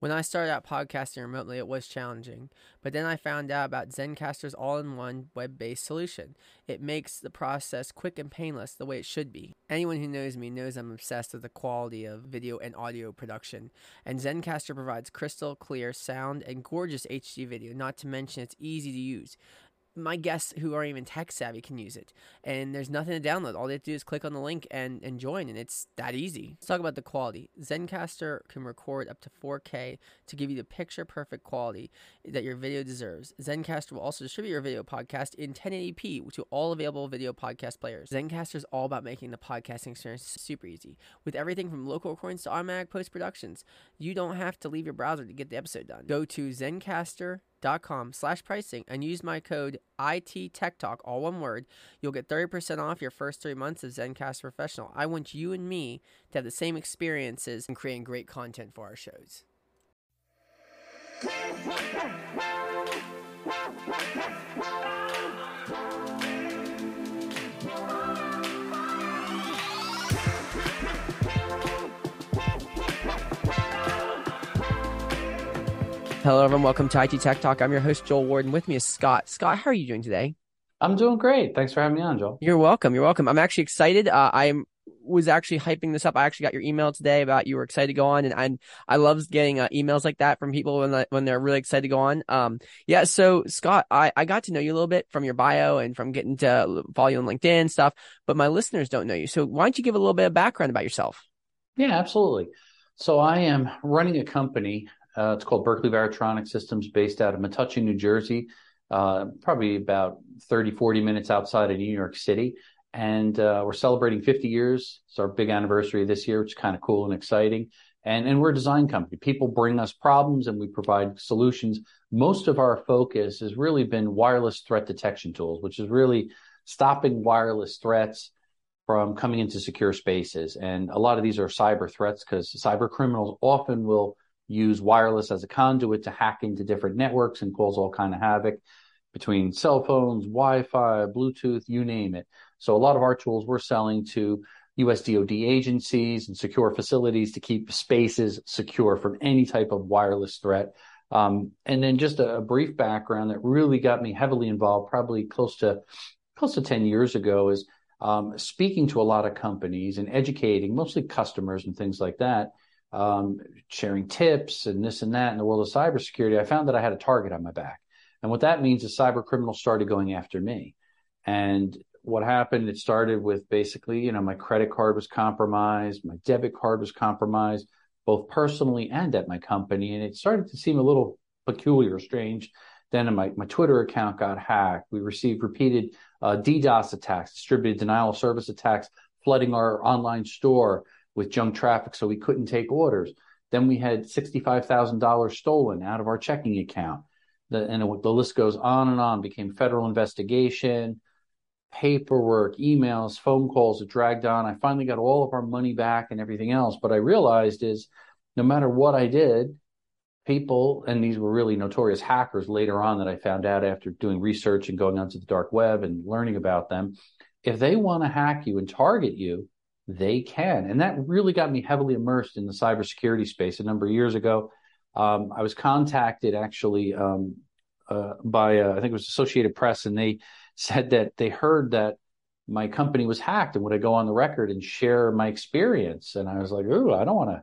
When I started out podcasting remotely, it was challenging, but then I found out about Zencastr's all in one web based solution. It makes the process quick and painless the way it should be. Anyone who knows me knows I'm obsessed with the quality of video and audio production, and Zencastr provides crystal clear sound and gorgeous HD video, not to mention it's easy to use my guests who aren't even tech savvy can use it. And there's nothing to download. All they have to do is click on the link and, and join, and it's that easy. Let's talk about the quality. Zencastr can record up to 4K to give you the picture perfect quality that your video deserves. Zencastr will also distribute your video podcast in 1080p to all available video podcast players. Zencastr is all about making the podcasting experience super easy. With everything from local recordings to automatic post productions, you don't have to leave your browser to get the episode done. Go to Zencastr dot com slash pricing and use my code IT Tech Talk, all one word. You'll get 30% off your first three months of Zencastr Professional. I want you and me to have the same experiences in creating great content for our shows. Hello, everyone. Welcome to IT Tech Talk. I'm your host, Joel Warden. With me is Scott. Scott, how are you doing today? I'm doing great. Thanks for having me on, Joel. You're welcome. You're welcome. I'm actually excited. Uh, I was actually hyping this up. I actually got your email today about you were excited to go on, and I I love getting uh, emails like that from people when when they're really excited to go on. Um, yeah. So Scott, I I got to know you a little bit from your bio and from getting to follow you on LinkedIn stuff, but my listeners don't know you. So why don't you give a little bit of background about yourself? Yeah, absolutely. So I am running a company uh, it's called Berkeley Varitronics Systems, based out of Metuchen, New Jersey, uh, probably about 30, 40 minutes outside of New York City. And uh, we're celebrating 50 years. It's our big anniversary this year, which is kind of cool and exciting. And, and we're a design company. People bring us problems and we provide solutions. Most of our focus has really been wireless threat detection tools, which is really stopping wireless threats from coming into secure spaces. And a lot of these are cyber threats because cyber criminals often will use wireless as a conduit to hack into different networks and cause all kind of havoc between cell phones, Wi-Fi, Bluetooth, you name it. So a lot of our tools we're selling to US DoD agencies and secure facilities to keep spaces secure from any type of wireless threat. Um, and then just a, a, brief background that really got me heavily involved, probably close to close to 10 years ago, is um, speaking to a lot of companies and educating, mostly customers and things like that, um, sharing tips and this and that in the world of cybersecurity, I found that I had a target on my back. And what that means is cyber criminals started going after me. And what happened, it started with basically, you know, my credit card was compromised, my debit card was compromised, both personally and at my company. And it started to seem a little peculiar, strange. Then my, my Twitter account got hacked. We received repeated uh, DDoS attacks, distributed denial of service attacks, flooding our online store with junk traffic, so we couldn't take orders. Then we had $65,000 stolen out of our checking account. The, and it, the list goes on and on, became federal investigation, paperwork, emails, phone calls, it dragged on. I finally got all of our money back and everything else. But I realized is no matter what I did, people, and these were really notorious hackers later on that I found out after doing research and going onto the dark web and learning about them, if they want to hack you and target you, they can. And that really got me heavily immersed in the cybersecurity space. A number of years ago, um, I was contacted actually um, uh, by, uh, I think it was Associated Press, and they said that they heard that my company was hacked and would I go on the record and share my experience? And I was like, ooh, I don't want to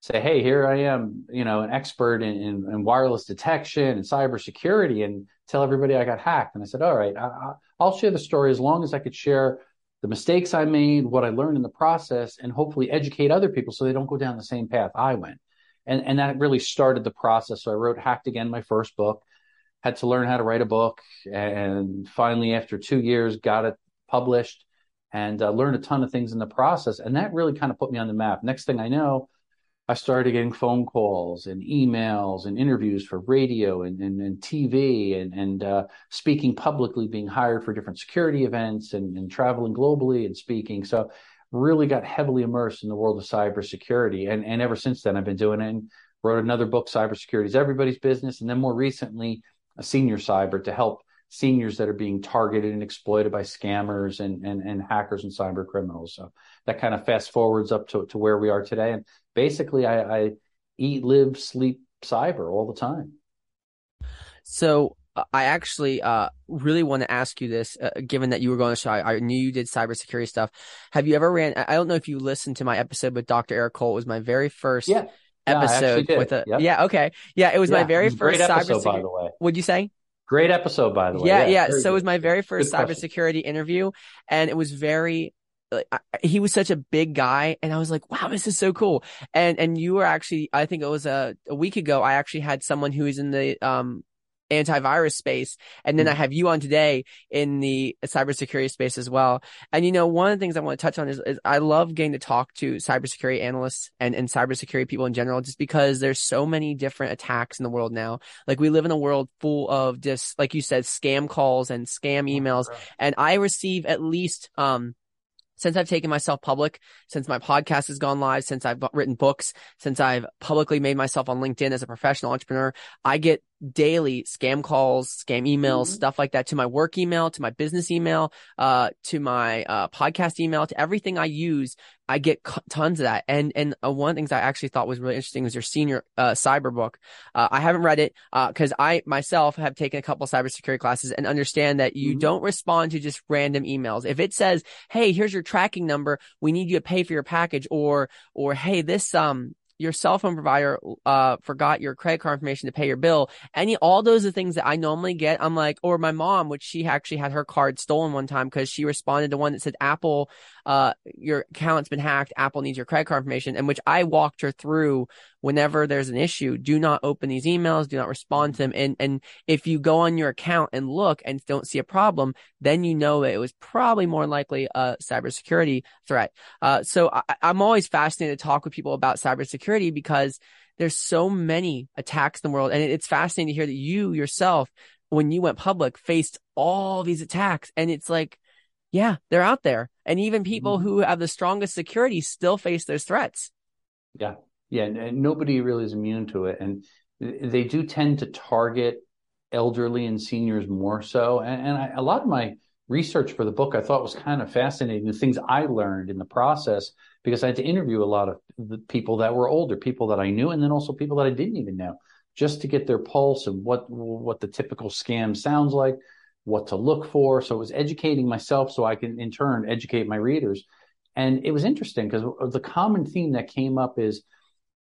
say, hey, here I am, you know, an expert in, in, in, wireless detection and cybersecurity and tell everybody I got hacked. And I said, all right, I, I'll share the story as long as I could share the mistakes I made, what I learned in the process, and hopefully educate other people so they don't go down the same path I went. And, and that really started the process. So I wrote Hacked Again, my first book, had to learn how to write a book. And finally, after two years, got it published and uh, learned a ton of things in the process. And that really kind of put me on the map. Next thing I know, I started getting phone calls and emails and interviews for radio and, and, and TV and, and uh, speaking publicly, being hired for different security events and, and traveling globally and speaking. So really got heavily immersed in the world of cybersecurity. And, and ever since then, I've been doing it and wrote another book, Cybersecurity is Everybody's Business. And then more recently, a senior cyber to help seniors that are being targeted and exploited by scammers and, and, and hackers and cyber criminals. So that kind of fast forwards up to, to where we are today. And basically, I, I eat, live, sleep cyber all the time. So uh, I actually uh, really want to ask you this, uh, given that you were going to show, I, I, knew you did cybersecurity stuff. Have you ever ran? I don't know if you listened to my episode with Dr. Eric Cole. It was my very first yeah. episode with a yep. yeah. Okay, yeah, it was yeah, my very was first episode, by the way. Would you say? Great episode, by the way. Yeah, yeah. yeah. So it was my very first cybersecurity interview, and it was very like I, he was such a big guy and I was like, wow, this is so cool. And, and you were actually, I think it was a, a week ago, I actually had someone who is in the, um, antivirus space. And then mm-hmm. I have you on today in the cybersecurity space as well. And you know, one of the things I want to touch on is, is I love getting to talk to cybersecurity analysts and, and cybersecurity people in general, just because there's so many different attacks in the world now. Like we live in a world full of just, like you said, scam calls and scam oh, emails. And I receive at least, um, since I've taken myself public, since my podcast has gone live, since I've written books, since I've publicly made myself on LinkedIn as a professional entrepreneur, I get daily scam calls, scam emails, mm-hmm. stuff like that to my work email, to my business email, uh, to my uh, podcast email, to everything I use. I get c- tons of that. And and uh, one of the things I actually thought was really interesting was your senior uh, cyber book. Uh, I haven't read it because uh, I myself have taken a couple of cybersecurity classes and understand that you mm-hmm. don't respond to just random emails. If it says, "Hey, here's your tracking number. We need you to pay for your package," or or "Hey, this um your cell phone provider uh forgot your credit card information to pay your bill any all those are things that i normally get i'm like or my mom which she actually had her card stolen one time because she responded to one that said apple uh, your account's been hacked. Apple needs your credit card information, and which I walked her through whenever there's an issue. Do not open these emails. Do not respond to them. And, and if you go on your account and look and don't see a problem, then you know that it was probably more likely a cybersecurity threat. Uh, so I, I'm always fascinated to talk with people about cybersecurity because there's so many attacks in the world. And it's fascinating to hear that you yourself, when you went public, faced all these attacks. And it's like, yeah, they're out there. And even people mm-hmm. who have the strongest security still face those threats. Yeah. Yeah. And nobody really is immune to it. And they do tend to target elderly and seniors more so. And, and I, a lot of my research for the book I thought was kind of fascinating. The things I learned in the process because I had to interview a lot of the people that were older, people that I knew, and then also people that I didn't even know, just to get their pulse and what what the typical scam sounds like, what to look for. So it was educating myself so I can in turn educate my readers. And it was interesting because the common theme that came up is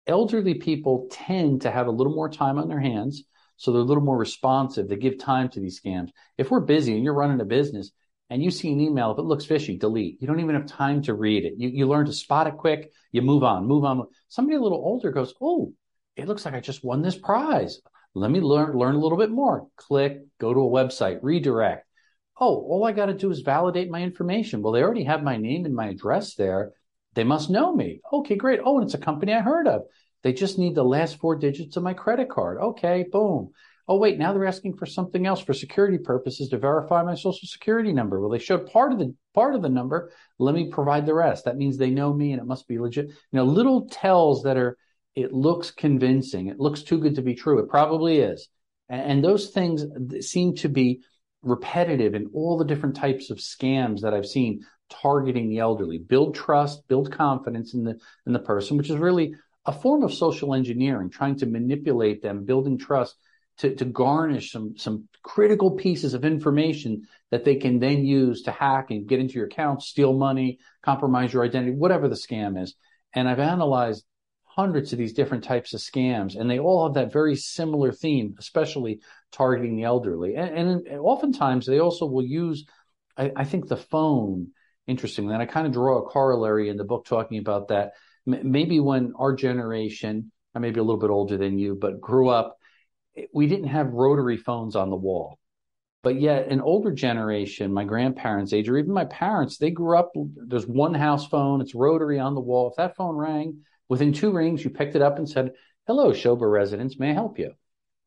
elderly people tend to have a little more time on their hands. So they're a little more responsive. They give time to these scams. If we're busy and you're running a business and you see an email, if it looks fishy, delete. You don't even have time to read it. You, you learn to spot it quick. You move on, move on. Somebody a little older goes, Oh, it looks like I just won this prize. Let me learn learn a little bit more. Click, go to a website, redirect. Oh, all I got to do is validate my information. Well, they already have my name and my address there. They must know me. Okay, great. Oh, and it's a company I heard of. They just need the last four digits of my credit card. Okay, boom. Oh, wait, now they're asking for something else for security purposes to verify my social security number. Well, they showed part of the part of the number. Let me provide the rest. That means they know me and it must be legit. You know, little tells that are it looks convincing. It looks too good to be true. It probably is. And those things seem to be repetitive in all the different types of scams that I've seen targeting the elderly. Build trust, build confidence in the in the person, which is really a form of social engineering, trying to manipulate them, building trust to, to garnish some some critical pieces of information that they can then use to hack and get into your account, steal money, compromise your identity, whatever the scam is. And I've analyzed hundreds of these different types of scams, and they all have that very similar theme, especially targeting the elderly. And, and oftentimes they also will use, I, I, think, the phone. Interestingly, and I kind of draw a corollary in the book talking about that. M- maybe when our generation, I may be a little bit older than you, but grew up, we didn't have rotary phones on the wall. But yet, an older generation, my grandparents' age, or even my parents, they grew up. There's one house phone; it's rotary on the wall. If that phone rang, Within two rings, you picked it up and said, Hello, Schober residence, may I help you?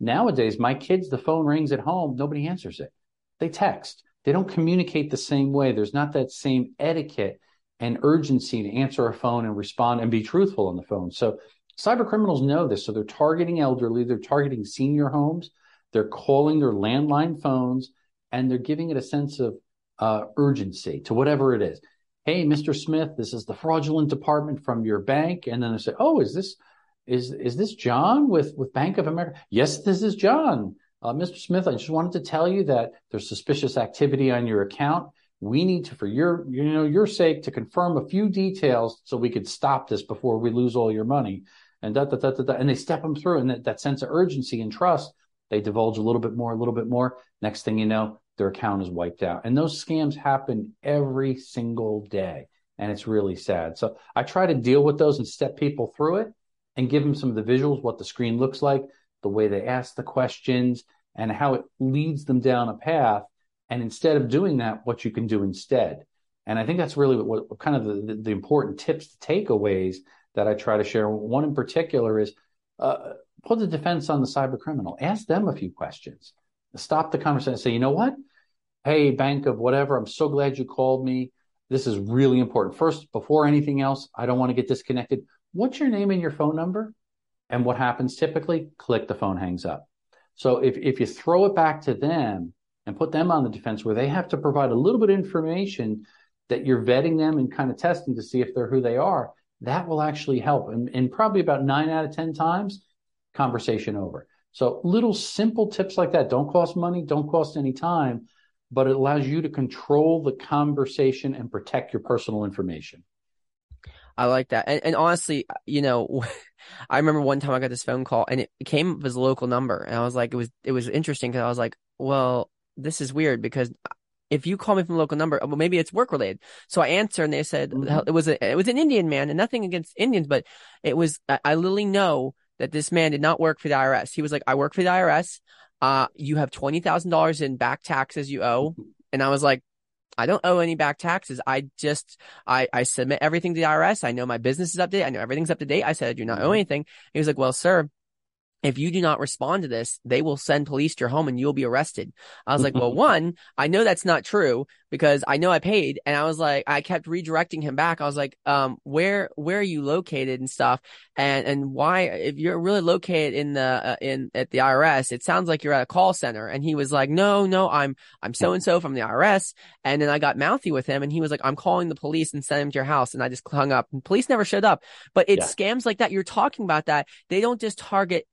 Nowadays, my kids, the phone rings at home, nobody answers it. They text. They don't communicate the same way. There's not that same etiquette and urgency to answer a phone and respond and be truthful on the phone. So cyber criminals know this. So they're targeting elderly, they're targeting senior homes, they're calling their landline phones, and they're giving it a sense of uh, urgency to whatever it is hey, Mr. Smith, this is the fraudulent department from your bank. And then they say, oh, is this is is this John with with Bank of America? Yes, this is John. Uh, Mr. Smith, I just wanted to tell you that there's suspicious activity on your account. We need to, for your you know your sake, to confirm a few details so we could stop this before we lose all your money. And da da da da, da. and they step them through, and that, that sense of urgency and trust. They divulge a little bit more, a little bit more. Next thing you know, their account is wiped out. And those scams happen every single day. And it's really sad. So I try to deal with those and step people through it and give them some of the visuals, what the screen looks like, the way they ask the questions, and how it leads them down a path. And instead of doing that, what you can do instead. And I think that's really what, what kind of the, the, the, important tips, to takeaways that I try to share. One in particular is uh, put the defense on the cyber criminal. Ask them a few questions. Stop the conversation and say, you know what? Hey, bank of whatever, I'm so glad you called me. This is really important. First, before anything else, I don't want to get disconnected. What's your name and your phone number? And what happens typically? Click the phone hangs up. So if, if you throw it back to them and put them on the defense where they have to provide a little bit of information that you're vetting them and kind of testing to see if they're who they are, that will actually help. And, and probably about nine out of 10 times, conversation over. So little simple tips like that don't cost money, don't cost any time, but it allows you to control the conversation and protect your personal information. I like that. And, and honestly, you know, I remember one time I got this phone call and it came up as a local number. And I was like, it was, it was interesting because I was like, well, this is weird because if you call me from a local number, well, maybe it's work related. So I answered and they said mm-hmm. it was a, it was an Indian man and nothing against Indians, but it was, I, I literally know that this man did not work for the IRS. He was like, I work for the IRS. Uh, you have $20,000 in back taxes you owe. Mm-hmm. And I was like, I don't owe any back taxes. I just, I, I submit everything to the IRS. I know my business is up to date. I know everything's up to date. I said, I do not owe mm-hmm. anything. He was like, well, sir, if you do not respond to this, they will send police to your home and you'll be arrested. I was like, well, one, I know that's not true because I know I paid. And I was like, I kept redirecting him back. I was like, um, where, where are you located and stuff? And, and why, if you're really located in the, uh, in, at the IRS, it sounds like you're at a call center. And he was like, no, no, I'm, I'm so and so from the IRS. And then I got mouthy with him and he was like, I'm calling the police and send him to your house. And I just hung up and police never showed up. But it's yeah. scams like that. You're talking about that. They don't just target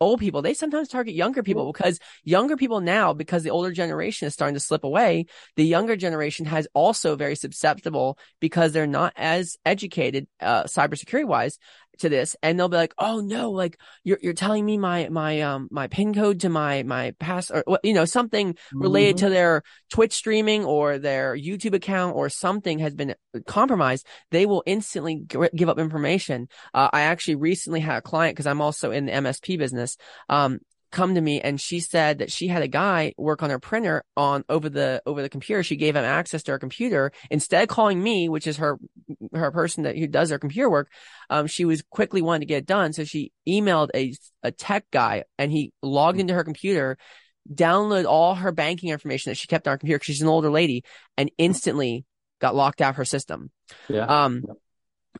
old people. They sometimes target younger people because younger people now, because the older generation is starting to slip away, the younger generation has also very susceptible because they're not as educated, uh, cybersecurity wise to this and they'll be like, "Oh no, like you're you're telling me my my um my pin code to my my pass or you know something related mm-hmm. to their Twitch streaming or their YouTube account or something has been compromised." They will instantly g- give up information. Uh, I actually recently had a client because I'm also in the MSP business. Um, come to me and she said that she had a guy work on her printer on over the over the computer. She gave him access to her computer instead of calling me, which is her her person that who does her computer work. Um, she was quickly wanting to get it done, so she emailed a a tech guy and he logged into her computer, downloaded all her banking information that she kept on her computer. Because she's an older lady and instantly got locked out of her system. Yeah. Um,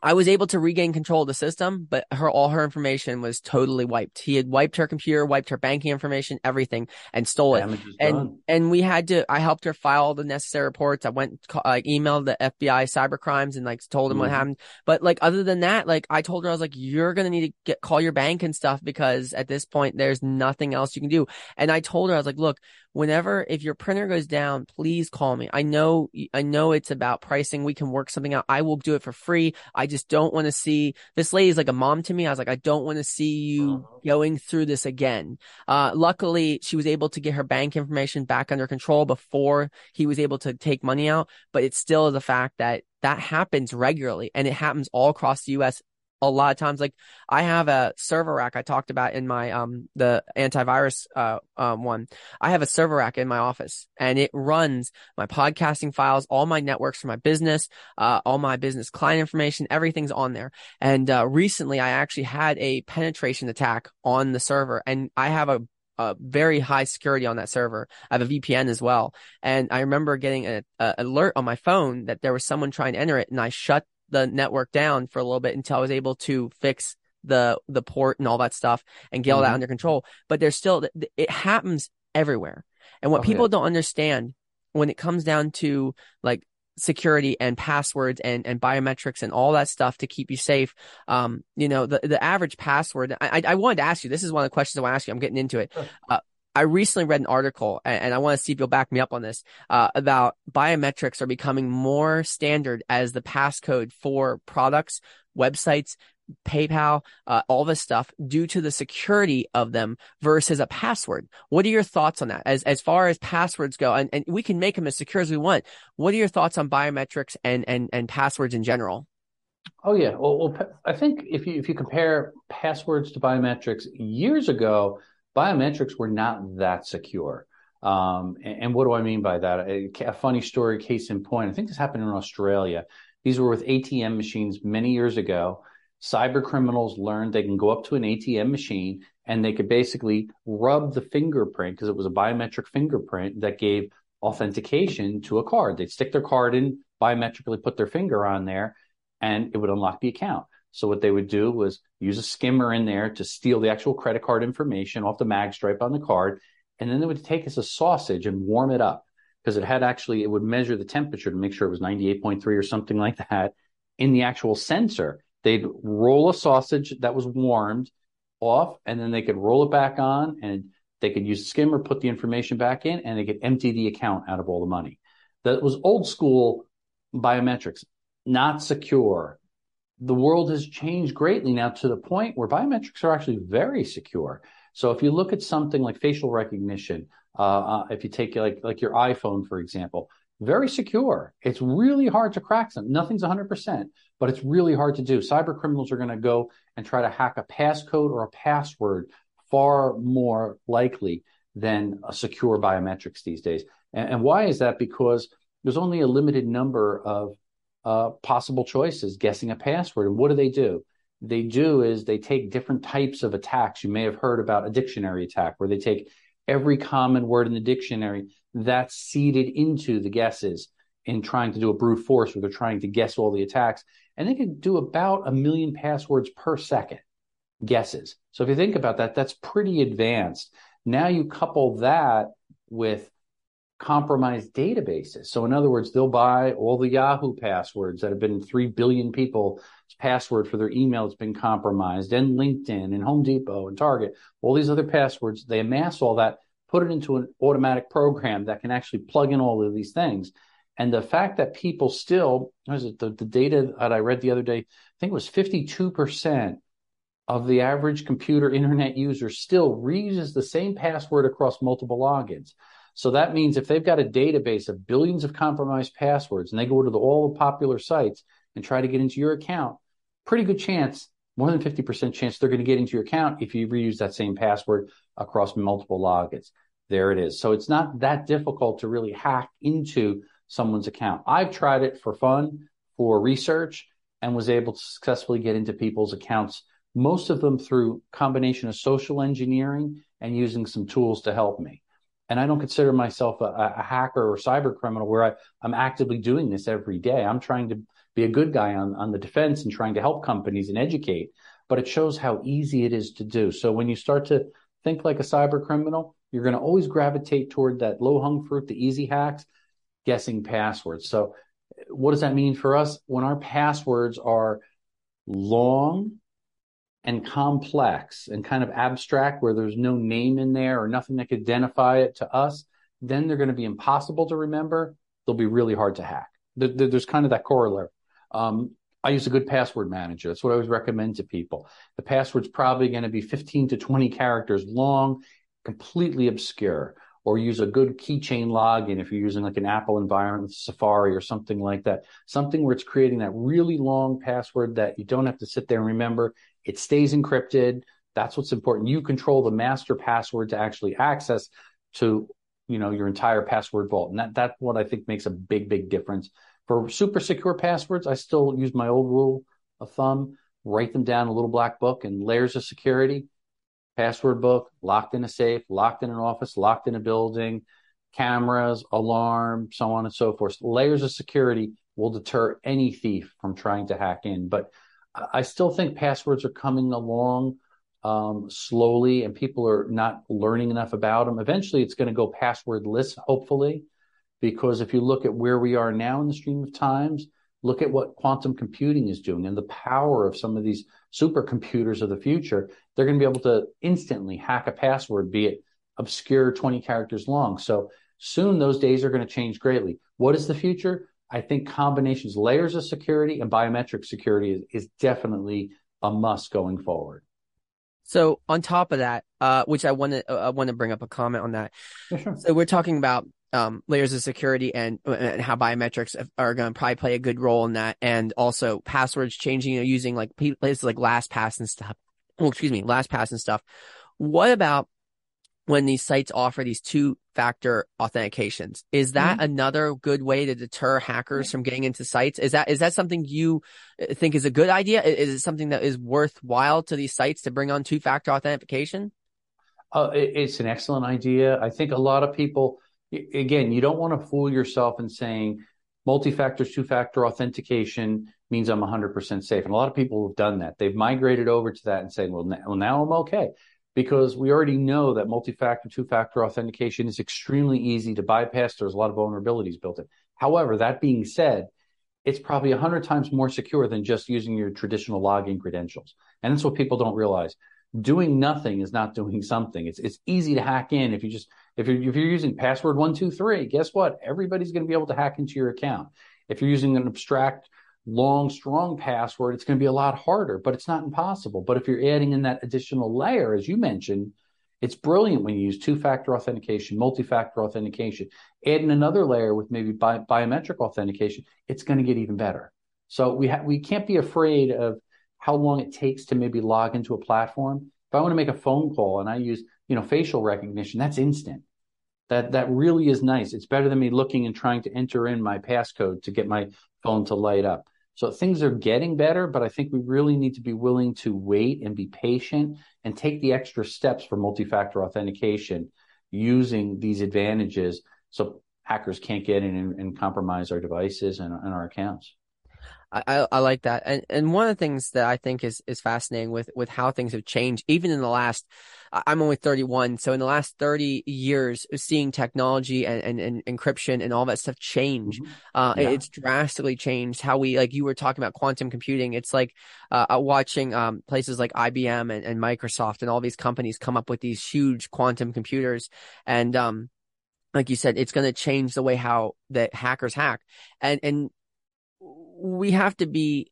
I was able to regain control of the system, but her all her information was totally wiped. He had wiped her computer, wiped her banking information, everything, and stole Damage it. And done. and we had to. I helped her file the necessary reports. I went like emailed the FBI cyber crimes and like told them mm-hmm. what happened. But like other than that, like I told her I was like, you're gonna need to get call your bank and stuff because at this point there's nothing else you can do. And I told her I was like, look, whenever if your printer goes down, please call me. I know I know it's about pricing. We can work something out. I will do it for free. I just don't want to see this lady's like a mom to me. I was like, I don't want to see you uh-huh. going through this again. Uh, luckily she was able to get her bank information back under control before he was able to take money out, but it's still the fact that that happens regularly and it happens all across the US a lot of times like i have a server rack i talked about in my um the antivirus uh um one i have a server rack in my office and it runs my podcasting files all my networks for my business uh all my business client information everything's on there and uh recently i actually had a penetration attack on the server and i have a a very high security on that server. I have a VPN as well. And I remember getting an alert on my phone that there was someone trying to enter it and I shut the network down for a little bit until I was able to fix the the port and all that stuff and get all mm-hmm. that under control. But there's still it happens everywhere. And what oh, people yeah. don't understand when it comes down to like security and passwords and, and biometrics and all that stuff to keep you safe. Um, you know, the, the average password, I, I wanted to ask you, this is one of the questions I want to ask you. I'm getting into it. Uh, I recently read an article and, I want to see if you'll back me up on this, uh, about biometrics are becoming more standard as the passcode for products, websites, PayPal, uh, all this stuff due to the security of them versus a password. What are your thoughts on that? As, as far as passwords go, and, and we can make them as secure as we want. What are your thoughts on biometrics and, and, and passwords in general? Oh yeah. Well, well, I think if you, if you compare passwords to biometrics years ago, biometrics were not that secure. Um, and, and, what do I mean by that? A, a funny story, case in point. I think this happened in Australia. These were with ATM machines many years ago cyber criminals learned they can go up to an ATM machine and they could basically rub the fingerprint because it was a biometric fingerprint that gave authentication to a card. They'd stick their card in, biometrically put their finger on there, and it would unlock the account. So what they would do was use a skimmer in there to steal the actual credit card information off the mag stripe on the card, and then they would take as a sausage and warm it up because it had actually it would measure the temperature to make sure it was 98.3 or something like that in the actual sensor they'd roll a sausage that was warmed off and then they could roll it back on and they could use skimmer, put the information back in, and they could empty the account out of all the money. That was old school biometrics, not secure. The world has changed greatly now to the point where biometrics are actually very secure. So if you look at something like facial recognition, uh, uh, if you take like like your iPhone for example, very secure. It's really hard to crack them. Nothing's 100%, but it's really hard to do. Cyber criminals are going to go and try to hack a passcode or a password far more likely than a secure biometrics these days. And, and why is that? Because there's only a limited number of uh, possible choices guessing a password. And what do they do? They do is they take different types of attacks. You may have heard about a dictionary attack where they take every common word in the dictionary that's seeded into the guesses in trying to do a brute force where they're trying to guess all the attacks. And they can do about a million passwords per second guesses. So if you think about that, that's pretty advanced. Now you couple that with compromised databases. So in other words, they'll buy all the Yahoo passwords that have been 3 billion people's password for their email that's been compromised and LinkedIn and Home Depot and Target, all these other passwords. They amass all that, put it into an automatic program that can actually plug in all of these things. And the fact that people still, it the, the data that I read the other day, I think it was 52% of the average computer internet user still reuses the same password across multiple logins. So that means if they've got a database of billions of compromised passwords and they go to the, all the popular sites and try to get into your account, pretty good chance, more than 50% chance they're going to get into your account if you reuse that same password across multiple logins. There it is. So it's not that difficult to really hack into someone's account. I've tried it for fun, for research, and was able to successfully get into people's accounts, most of them through combination of social engineering and using some tools to help me and I don't consider myself a, a hacker or cyber criminal where I, I'm actively doing this every day. I'm trying to be a good guy on, on the defense and trying to help companies and educate, but it shows how easy it is to do. So when you start to think like a cyber criminal, you're going to always gravitate toward that low hung fruit, the easy hacks, guessing passwords. So what does that mean for us? When our passwords are long and complex and kind of abstract where there's no name in there or nothing that could identify it to us, then they're going to be impossible to remember. They'll be really hard to hack. There's kind of that corollary. Um, I use a good password manager. That's what I always recommend to people. The password's probably going to be 15 to 20 characters long, completely obscure or use a good keychain login if you're using like an Apple environment Safari or something like that. Something where it's creating that really long password that you don't have to sit there and remember. It stays encrypted. That's what's important. You control the master password to actually access to, you know, your entire password vault. And that, that's what I think makes a big, big difference. For super secure passwords, I still use my old rule of thumb, write them down in a little black book and layers of security password book, locked in a safe, locked in an office, locked in a building, cameras, alarm, so on and so forth. Layers of security will deter any thief from trying to hack in. But I still think passwords are coming along um, slowly and people are not learning enough about them. Eventually, it's going to go passwordless, hopefully. because if you look at where we are now in the stream of times, look at what quantum computing is doing and the power of some of these supercomputers of the future. They're going to be able to instantly hack a password, be it obscure 20 characters long. So soon those days are going to change greatly. What is the future? I think combinations, layers of security and biometric security is, is definitely a must going forward. So on top of that, uh, which I want to uh, I want to bring up a comment on that. Yeah, sure. So we're talking about um, layers of security and, and how biometrics are going to probably play a good role in that, and also passwords changing, you know, using like places like LastPass and stuff. Well, excuse me, LastPass and stuff. What about when these sites offer these two factor authentications. Is that mm-hmm. another good way to deter hackers from getting into sites? Is that, is that something you uh, think is a good idea? Is it something that is worthwhile to these sites to bring on two factor authentication? Uh, it's an excellent idea. I think a lot of people, again, you don't want to fool yourself in saying multi-factor, two-factor authentication means I'm 100% safe. And a lot of people have done that. They've migrated over to that and saying, well, now, well, now I'm okay because we already know that multi-factor, two-factor authentication is extremely easy to bypass. There's a lot of vulnerabilities built in. However, that being said, it's probably a hundred times more secure than just using your traditional login credentials. And that's what people don't realize. Doing nothing is not doing something. It's it's easy to hack in if you just if you're if you're using password one two three. Guess what? Everybody's going to be able to hack into your account. If you're using an abstract long, strong password, it's going to be a lot harder, but it's not impossible. But if you're adding in that additional layer, as you mentioned, it's brilliant when you use two factor authentication, multi factor authentication. Adding another layer with maybe bi- biometric authentication, it's going to get even better. So we ha- we can't be afraid of how long it takes to maybe log into a platform. If I want to make a phone call and I use you know facial recognition, that's instant. That that really is nice. It's better than me looking and trying to enter in my passcode to get my phone to light up. So things are getting better, but I think we really need to be willing to wait and be patient and take the extra steps for multi-factor authentication using these advantages so hackers can't get in and, and compromise our devices and, and our accounts. I, I like that. And and one of the things that I think is is fascinating with with how things have changed, even in the last I'm only 31, so in the last 30 years, of seeing technology and, and, and encryption and all that stuff change, mm-hmm. uh, yeah. it's drastically changed how we like you were talking about quantum computing. It's like uh, uh watching um, places like IBM and, and Microsoft and all these companies come up with these huge quantum computers, and um, like you said, it's going to change the way how that hackers hack, and and we have to be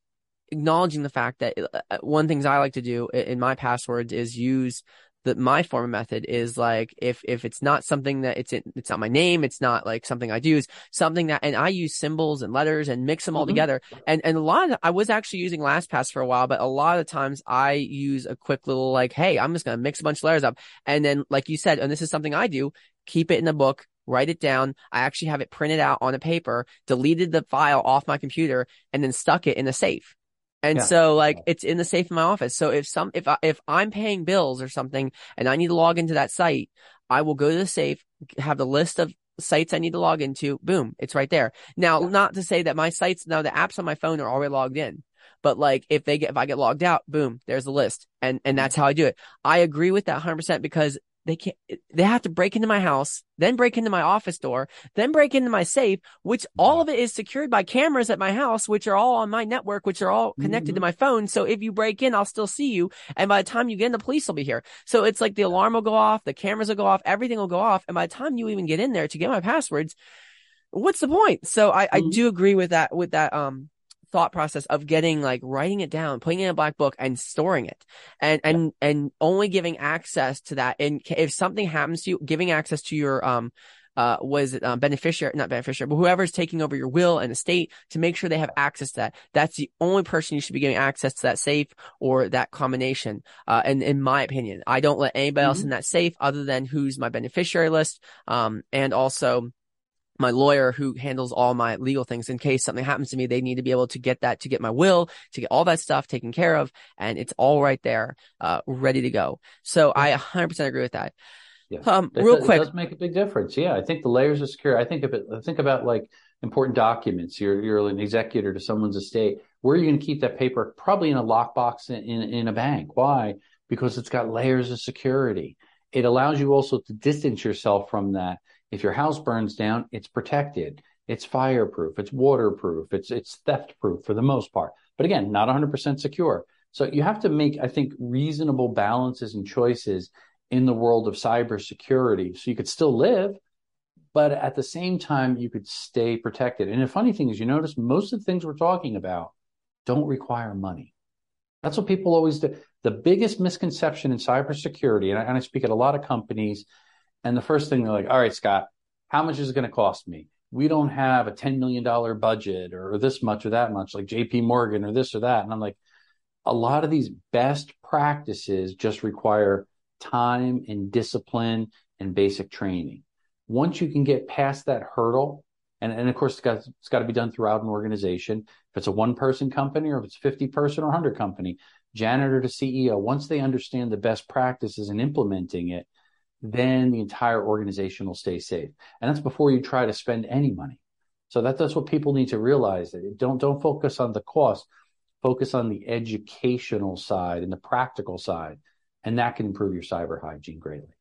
acknowledging the fact that uh, uh, one things I like to do in my passwords is use the my form of method is like if if it's not something that it's in, it's not my name, it's not like something I do, is something that and I use symbols and letters and mix them all mm-hmm. together. And and a lot of I was actually using LastPass for a while, but a lot of times I use a quick little like, hey, I'm just gonna mix a bunch of letters up, and then like you said, and this is something I do, keep it in a book, write it down. I actually have it printed out on a paper, deleted the file off my computer, and then stuck it in a safe. And yeah. so like it's in the safe in my office. So if some if I, if I'm paying bills or something and I need to log into that site, I will go to the safe, have the list of sites I need to log into. Boom, it's right there. Now, yeah. not to say that my sites now the apps on my phone are already logged in. But like if they get if I get logged out, boom, there's the list. And and mm-hmm. that's how I do it. I agree with that 100% because they can't they have to break into my house then break into my office door then break into my safe which all of it is secured by cameras at my house which are all on my network which are all connected mm-hmm. to my phone. So if you break in i'll still see you. And by the time you get in the police will be here. So it's like the alarm will go off the cameras will go off everything will go off. And by the time you even get in there to get my passwords what's the point? So i, mm-hmm. I do agree with that with that um thought process of getting like writing it down, putting it in a black book and storing it and, and, and only giving access to that. And if something happens to you, giving access to your, um, uh, was it um, beneficiary, not beneficiary, but whoever's taking over your will and estate to make sure they have access to that. That's the only person you should be giving access to that safe or that combination. Uh, and in my opinion, I don't let anybody mm-hmm. else in that safe other than who's my beneficiary list. Um, and also, my lawyer who handles all my legal things in case something happens to me they need to be able to get that to get my will to get all that stuff taken care of and it's all right there uh, ready to go. So i 100% agree with that. Yeah. um real quick it does make a big difference. Yeah i think the layers of security i think of it think about like important documents. You're you're an executor to someone's estate. Where are you going to keep that paper? Probably in a lockbox in, in, in a bank. Why? Because it's got layers of security. It allows you also to distance yourself from that If your house burns down, it's protected. It's fireproof. It's waterproof. It's it's theft proof for the most part. But again, not 100% secure. So you have to make, I think, reasonable balances and choices in the world of cybersecurity. So you could still live, but at the same time, you could stay protected. And the funny thing is, you notice most of the things we're talking about don't require money. That's what people always do. The biggest misconception in cybersecurity, and I, and I speak at a lot of companies, and the first thing they're like, all right, Scott, how much is it going to cost me? We don't have a $10 million budget or this much or that much, like JP Morgan or this or that. And I'm like, a lot of these best practices just require time and discipline and basic training. Once you can get past that hurdle, and, and of course, it's got, it's got to be done throughout an organization. If it's a one person company or if it's 50 person or 100 company, janitor to CEO, once they understand the best practices and implementing it, then the entire organization will stay safe. And that's before you try to spend any money. So that, that's what people need to realize. That Don't don't focus on the cost. Focus on the educational side and the practical side, and that can improve your cyber hygiene greatly.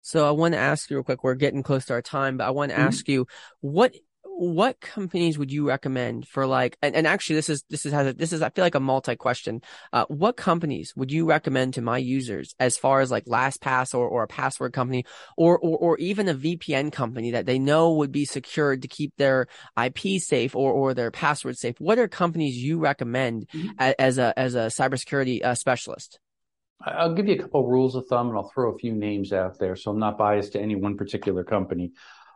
So I want to ask you real quick. We're getting close to our time, but I want to mm-hmm. ask you what what companies would you recommend for like and, and actually this is this is has a, this is I feel like a multi question. Uh, what companies would you recommend to my users as far as like LastPass or or a password company or or or even a VPN company that they know would be secured to keep their IP safe or or their password safe? What are companies you recommend mm-hmm. as, as a as a cybersecurity uh, specialist? I'll give you a couple rules of thumb and I'll throw a few names out there. So I'm not biased to any one particular company.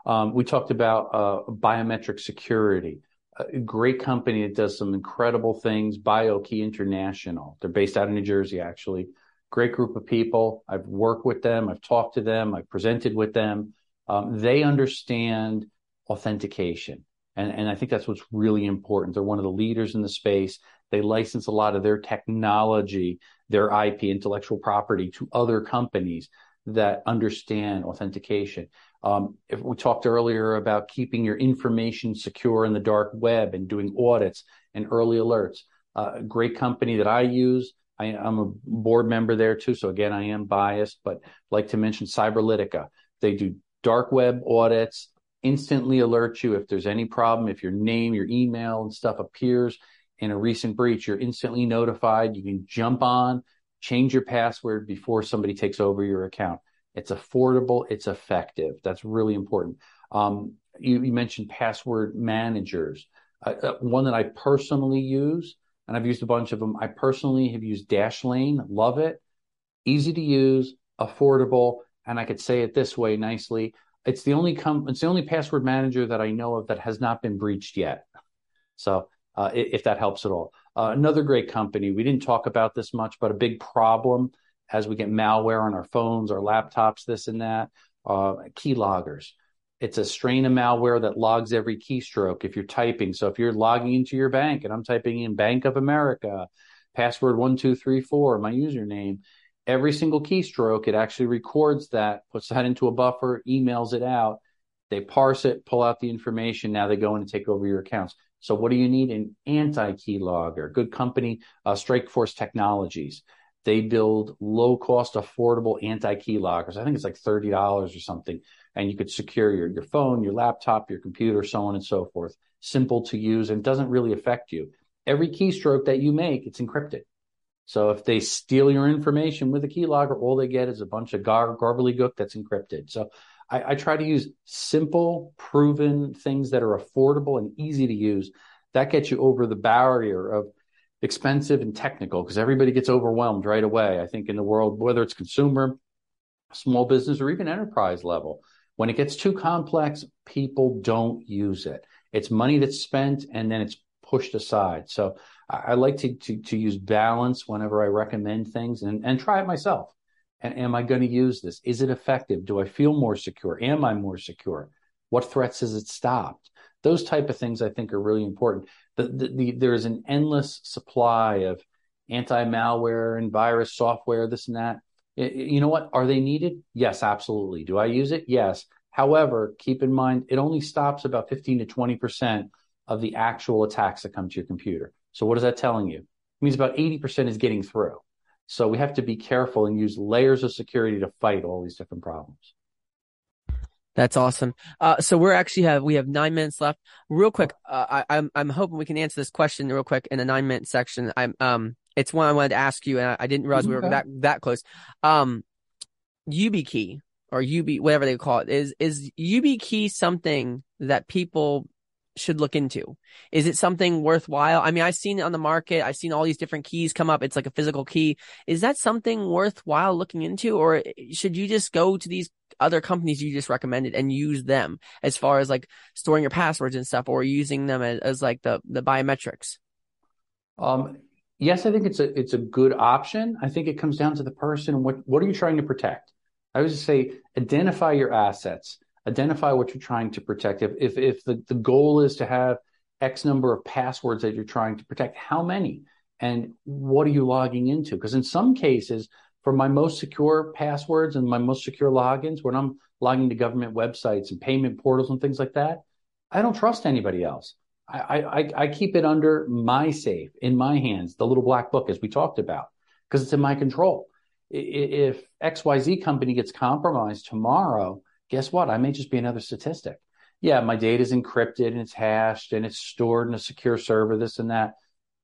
Um, we talked about uh, biometric security. A great company that does some incredible things, BioKey International. They're based out of New Jersey, actually. Great group of people. I've worked with them. I've talked to them. I've presented with them. Um, they understand authentication. And, and I think that's what's really important. They're one of the leaders in the space. They license a lot of their technology, their IP, intellectual property to other companies that understand authentication. Um, if we talked earlier about keeping your information secure in the dark web and doing audits and early alerts, uh, a great company that I use. I, am a board member there too, so again, I am biased, but like to mention Cyberlytica. They do dark web audits, instantly alert you if there's any problem. If your name, your email, and stuff appears in a recent breach, you're instantly notified. You can jump on, change your password before somebody takes over your account. It's affordable. It's effective. That's really important. Um, you, you, mentioned password managers. Uh, uh, one that I personally use, and I've used a bunch of them. I personally have used Dashlane. Love it. Easy to use, affordable, and I could say it this way nicely. It's the only com- it's the only password manager that I know of that has not been breached yet. So uh, if that helps at all. Uh, another great company. We didn't talk about this much, but a big problem as we get malware on our phones, our laptops, this and that. Uh, keyloggers. It's a strain of malware that logs every keystroke if you're typing. So if you're logging into your bank and I'm typing in Bank of America, password one two three four, my username, every single keystroke, it actually records that, puts that into a buffer, emails it out. They parse it, pull out the information. Now they go in and take over your accounts. So what do you need? An anti-keylogger. Good company, uh, Strikeforce Technologies. They build low cost, affordable anti-key loggers. I think it's like $30 or something. And you could secure your, your phone, your laptop, your computer, so on and so forth. Simple to use and doesn't really affect you. Every keystroke that you make, it's encrypted. So if they steal your information with a keylogger, all they get is a bunch of gar- gook that's encrypted. So I, I try to use simple, proven things that are affordable and easy to use. That gets you over the barrier of expensive and technical because everybody gets overwhelmed right away. I think in the world, whether it's consumer, small business, or even enterprise level, when it gets too complex, people don't use it. It's money that's spent and then it's pushed aside. So I, I like to, to, to use balance whenever I recommend things and, and try it myself. And am I going to use this? Is it effective? Do I feel more secure? Am I more secure? What threats has it stopped? Those type of things I think are really important. The, the, the, there is an endless supply of anti-malware and virus software, this and that. It, you know what? Are they needed? Yes, absolutely. Do I use it? Yes. However, keep in mind it only stops about 15 to 20 percent of the actual attacks that come to your computer. So what is that telling you? It means about 80 percent is getting through. So we have to be careful and use layers of security to fight all these different problems. That's awesome. Uh, so we're actually have we have nine minutes left. Real quick, uh, I, I'm I'm hoping we can answer this question real quick in the nine minute section. I'm um it's one I wanted to ask you, and I, I didn't realize we were that that close. Um, YubiKey or UB whatever they call it is is YubiKey something that people should look into? Is it something worthwhile? I mean, I've seen it on the market. I've seen all these different keys come up. It's like a physical key. Is that something worthwhile looking into, or should you just go to these other companies you just recommended and use them as far as like storing your passwords and stuff, or using them as, as like the the biometrics? Um, yes, I think it's a it's a good option. I think it comes down to the person. What what are you trying to protect? I would just say identify your assets identify what you're trying to protect. If if, if the, the goal is to have X number of passwords that you're trying to protect, how many? And what are you logging into? Because in some cases, for my most secure passwords and my most secure logins, when I'm logging to government websites and payment portals and things like that, I don't trust anybody else. I, I, I keep it under my safe in my hands, the little black book, as we talked about, because it's in my control. If XYZ company gets compromised tomorrow, guess what? I may just be another statistic. Yeah, my data is encrypted and it's hashed and it's stored in a secure server, this and that,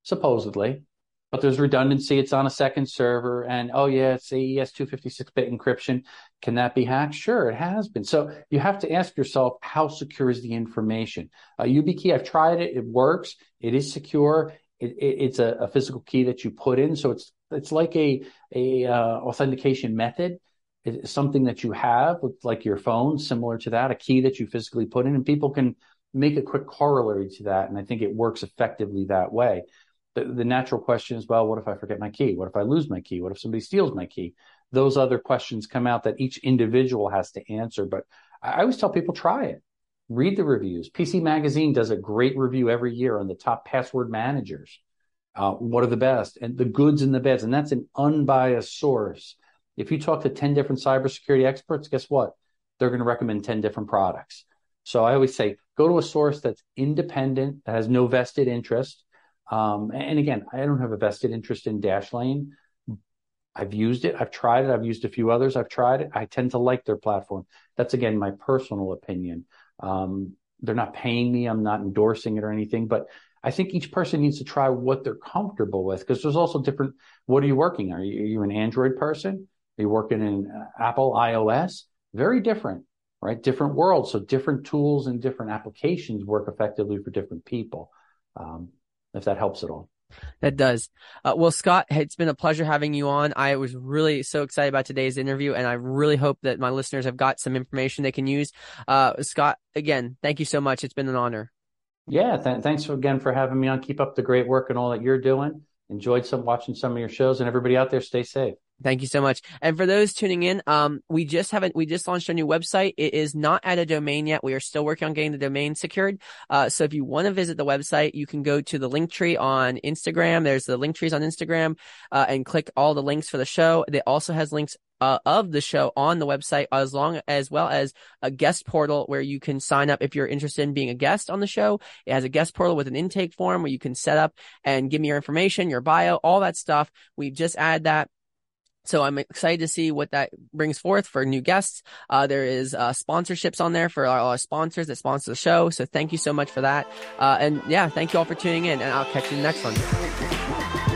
supposedly. But there's redundancy. It's on a second server. And oh, yeah, it's AES 256 bit encryption. Can that be hacked? Sure, it has been. So you have to ask yourself, how secure is the information? Uh, YubiKey, I've tried it. It works. It is secure. It, it, it's a, a, physical key that you put in. So it's, it's like a, a uh, authentication method it's something that you have, like your phone, similar to that, a key that you physically put in, and people can make a quick corollary to that. And I think it works effectively that way. The, the natural question is, well, what if I forget my key? What if I lose my key? What if somebody steals my key? Those other questions come out that each individual has to answer. But I always tell people try it. Read the reviews. PC Magazine does a great review every year on the top password managers. Uh, what are the best and the goods and the bads? And that's an unbiased source if you talk to 10 different cybersecurity experts, guess what? They're going to recommend 10 different products. So I always say go to a source that's independent, that has no vested interest. Um, and again, I don't have a vested interest in Dashlane. I've used it. I've tried it. I've used a few others. I've tried it. I tend to like their platform. That's again my personal opinion. Um, they're not paying me. I'm not endorsing it or anything, but I think each person needs to try what they're comfortable with because there's also different. What are you working? Are you, are you an Android person? Are you working in Apple iOS? Very different, right? Different worlds. So different tools and different applications work effectively for different people. Um, if that helps at all. That does. Uh, well, Scott, it's been a pleasure having you on. I was really so excited about today's interview, and I really hope that my listeners have got some information they can use. Uh, Scott, again, thank you so much. It's been an honor. Yeah, th- thanks again for having me on. Keep up the great work and all that you're doing. Enjoyed some watching some of your shows, and everybody out there, stay safe. Thank you so much. And for those tuning in, um, we just haven't, we just launched a new website. It is not at a domain yet. We are still working on getting the domain secured. Uh, so if you want to visit the website, you can go to the link tree on Instagram. There's the link trees on Instagram, uh, and click all the links for the show. It also has links uh, of the show on the website, as long as well as a guest portal where you can sign up if you're interested in being a guest on the show. It has a guest portal with an intake form where you can set up and give me your information, your bio, all that stuff. We've just added that so I'm excited to see what that brings forth for new guests. Uh, there is uh, sponsorships on there for our, our, sponsors that sponsor the show. So thank you so much for that. Uh, and yeah, thank you all for tuning in, and I'll catch you next one.